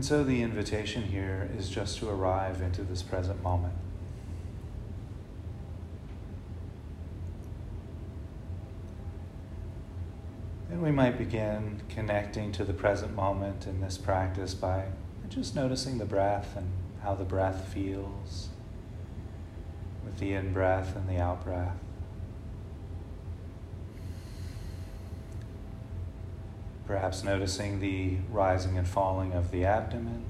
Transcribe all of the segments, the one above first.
And so the invitation here is just to arrive into this present moment. And we might begin connecting to the present moment in this practice by just noticing the breath and how the breath feels with the in breath and the out breath. Perhaps noticing the rising and falling of the abdomen,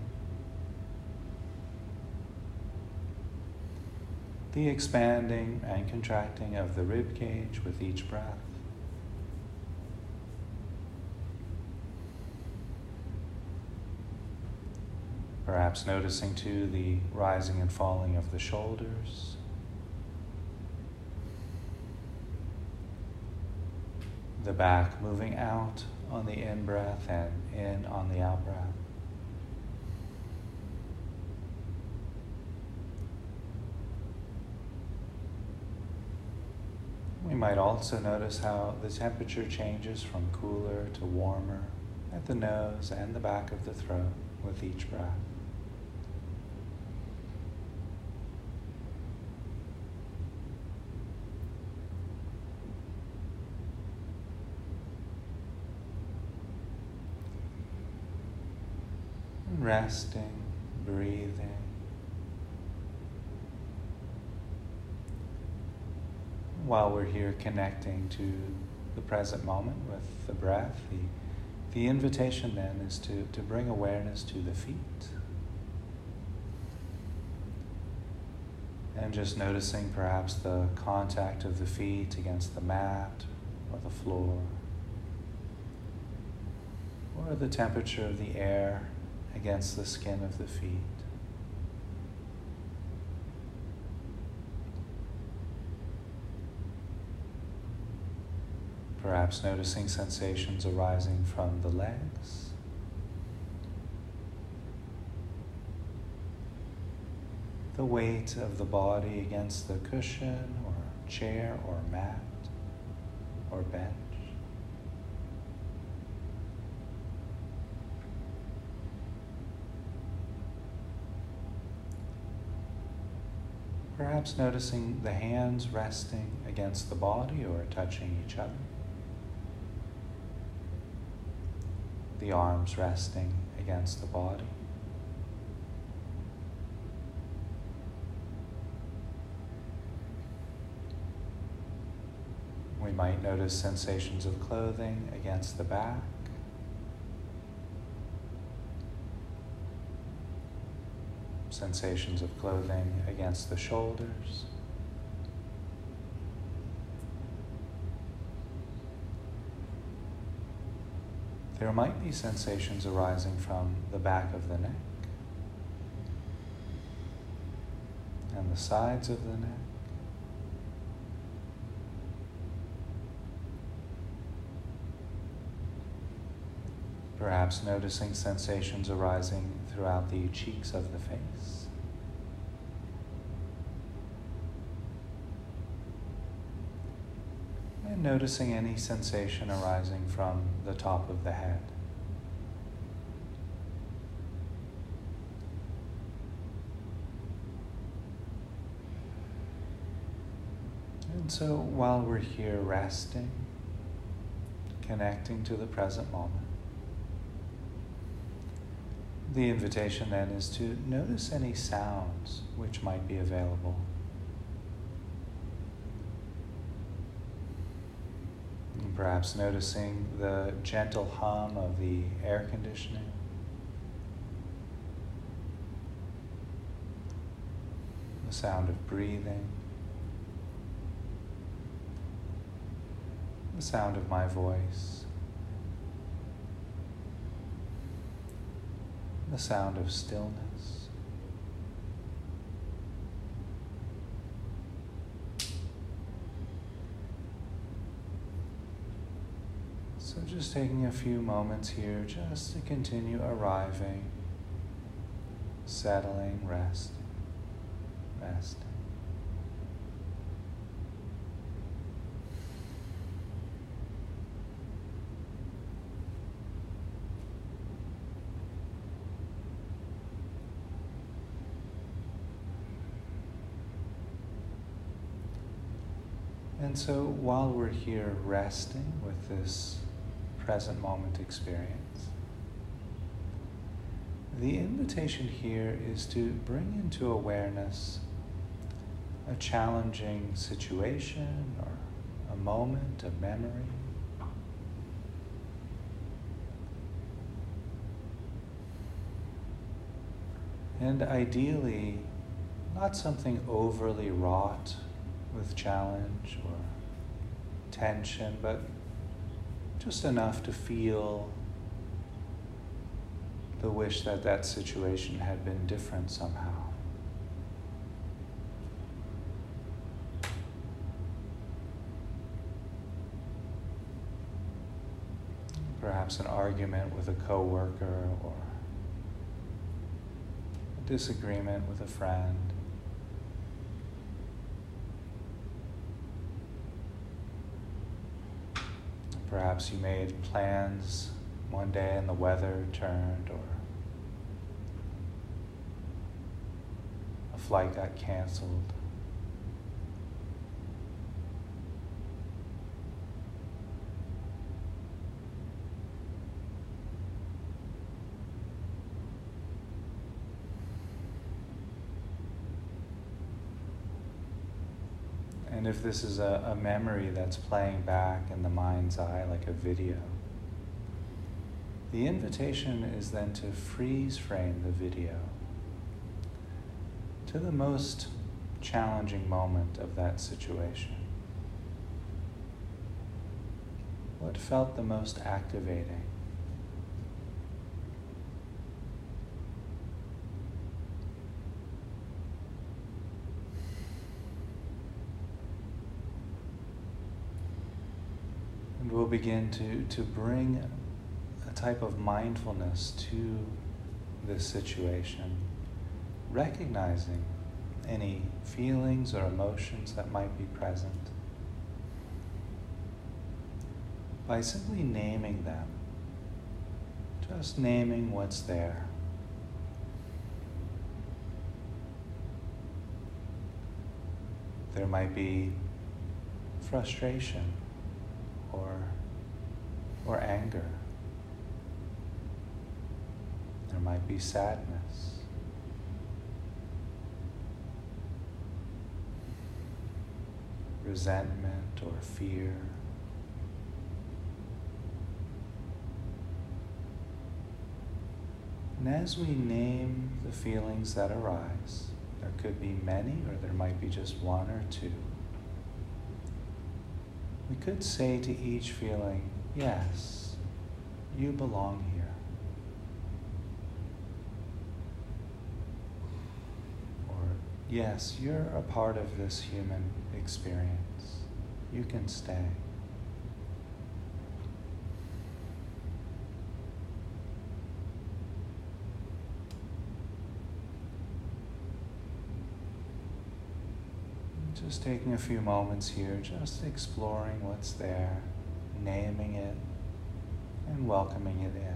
the expanding and contracting of the rib cage with each breath. Perhaps noticing too the rising and falling of the shoulders. The back moving out on the in breath and in on the out breath. We might also notice how the temperature changes from cooler to warmer at the nose and the back of the throat with each breath. Resting, breathing. While we're here connecting to the present moment with the breath, the, the invitation then is to, to bring awareness to the feet. And just noticing perhaps the contact of the feet against the mat or the floor, or the temperature of the air against the skin of the feet. Perhaps noticing sensations arising from the legs. The weight of the body against the cushion or chair or mat or bench. Perhaps noticing the hands resting against the body or touching each other. The arms resting against the body. We might notice sensations of clothing against the back. Sensations of clothing against the shoulders. There might be sensations arising from the back of the neck and the sides of the neck. Perhaps noticing sensations arising throughout the cheeks of the face. And noticing any sensation arising from the top of the head. And so while we're here resting, connecting to the present moment, the invitation then is to notice any sounds which might be available. Perhaps noticing the gentle hum of the air conditioning. The sound of breathing. The sound of my voice. The sound of stillness. So, just taking a few moments here just to continue arriving, settling, resting, resting. And so while we're here resting with this present moment experience, the invitation here is to bring into awareness a challenging situation or a moment, a memory. And ideally, not something overly wrought with challenge or tension, but just enough to feel the wish that that situation had been different somehow. Perhaps an argument with a coworker or a disagreement with a friend. Perhaps you made plans one day and the weather turned, or a flight got canceled. And if this is a, a memory that's playing back in the mind's eye like a video, the invitation is then to freeze frame the video to the most challenging moment of that situation. What felt the most activating? And we'll begin to, to bring a type of mindfulness to this situation, recognizing any feelings or emotions that might be present by simply naming them, just naming what's there. There might be frustration or, or anger. There might be sadness. Resentment or fear. And as we name the feelings that arise, there could be many or there might be just one or two. We could say to each feeling, yes, you belong here. Or, yes, you're a part of this human experience. You can stay. Just taking a few moments here, just exploring what's there, naming it, and welcoming it in.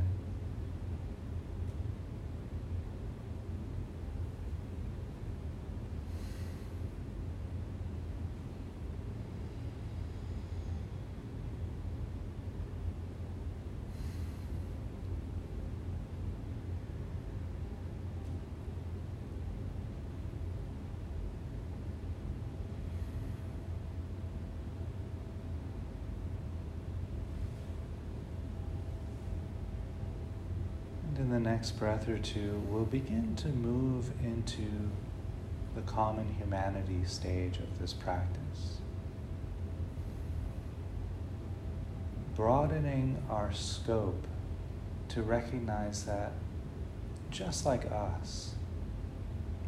And in the next breath or two, we'll begin to move into the common humanity stage of this practice. Broadening our scope to recognize that just like us,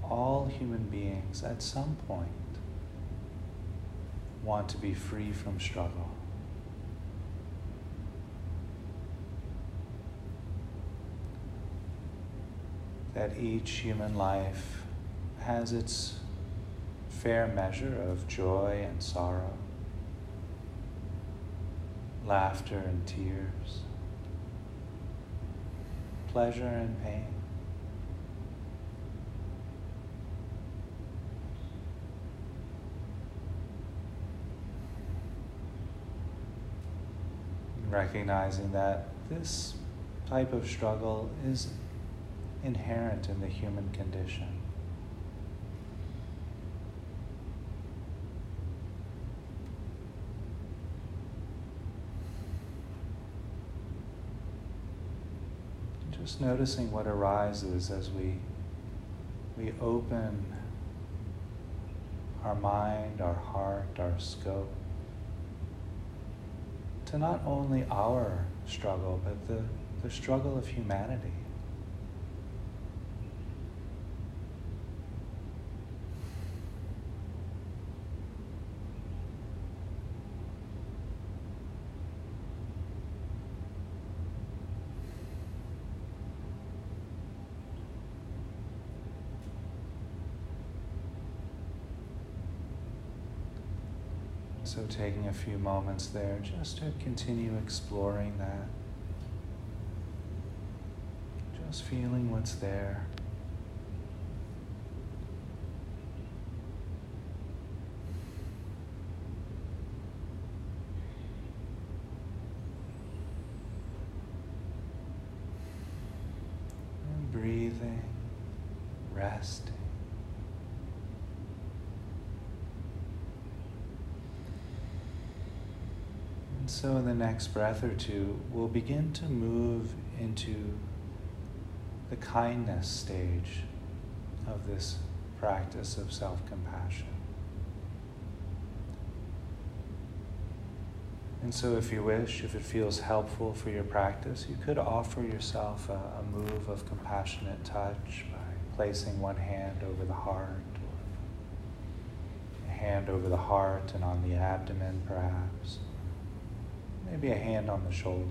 all human beings at some point want to be free from struggle. That each human life has its fair measure of joy and sorrow, laughter and tears, pleasure and pain. recognizing that this type of struggle is inherent in the human condition. Just noticing what arises as we, we open our mind, our heart, our scope to not only our struggle, but the, the struggle of humanity. So, taking a few moments there just to continue exploring that. Just feeling what's there. And breathing, resting. And so, in the next breath or two, we'll begin to move into the kindness stage of this practice of self compassion. And so, if you wish, if it feels helpful for your practice, you could offer yourself a, a move of compassionate touch by placing one hand over the heart, or a hand over the heart and on the abdomen, perhaps maybe a hand on the shoulders.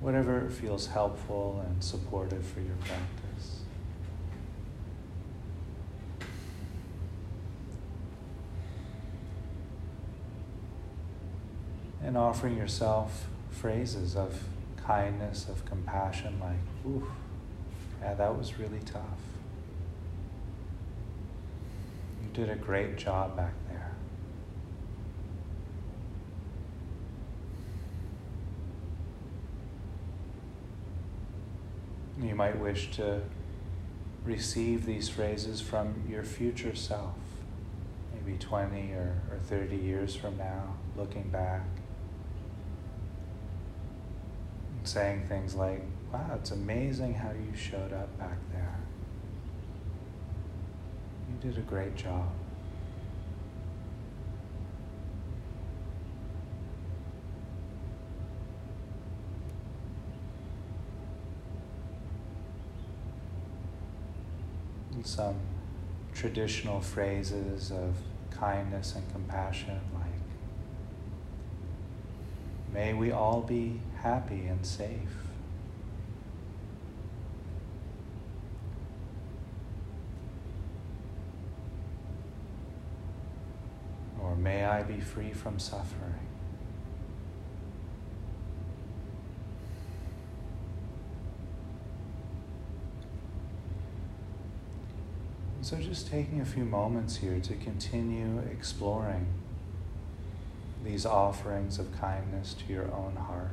Whatever feels helpful and supportive for your practice. And offering yourself phrases of kindness, of compassion, like, ooh, yeah, that was really tough. You did a great job back there. You might wish to receive these phrases from your future self, maybe 20 or, or 30 years from now, looking back, saying things like, Wow, it's amazing how you showed up back there. You did a great job. and some traditional phrases of kindness and compassion, like, may we all be happy and safe. Or may I be free from suffering. So, just taking a few moments here to continue exploring these offerings of kindness to your own heart.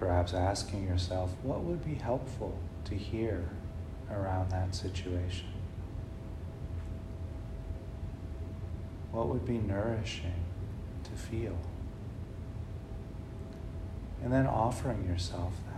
Perhaps asking yourself, what would be helpful to hear around that situation? What would be nourishing to feel? And then offering yourself that.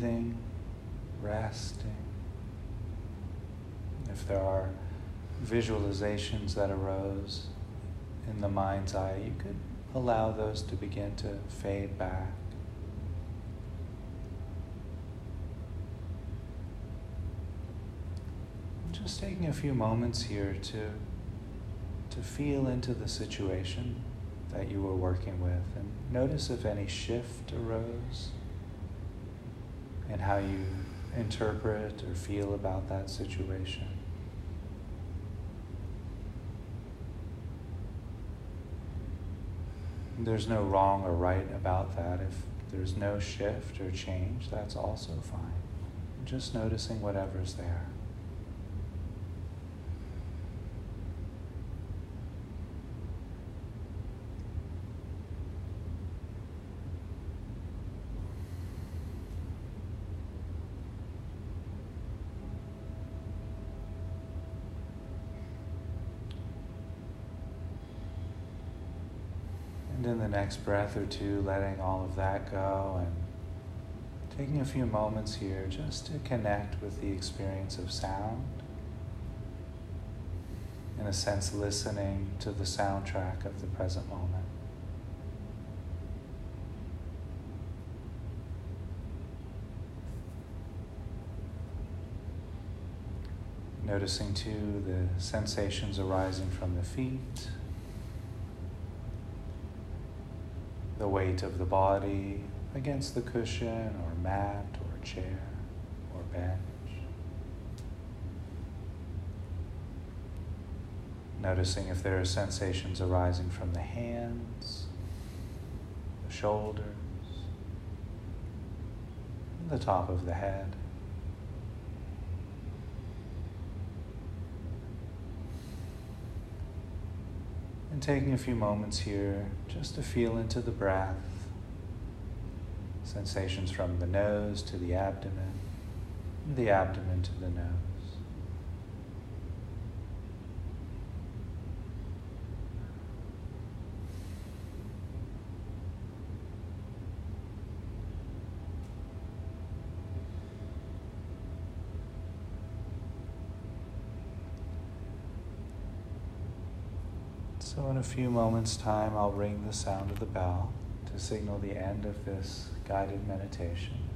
Breathing resting. If there are visualizations that arose in the mind's eye, you could allow those to begin to fade back. Just taking a few moments here to, to feel into the situation that you were working with and notice if any shift arose and how you interpret or feel about that situation. There's no wrong or right about that. If there's no shift or change, that's also fine. Just noticing whatever's there. And in the next breath or two, letting all of that go and taking a few moments here just to connect with the experience of sound. In a sense, listening to the soundtrack of the present moment. Noticing too the sensations arising from the feet the weight of the body against the cushion or mat or chair or bench. Noticing if there are sensations arising from the hands, the shoulders, the top of the head. And taking a few moments here just to feel into the breath, sensations from the nose to the abdomen, the abdomen to the nose. So, in a few moments' time, I'll ring the sound of the bell to signal the end of this guided meditation.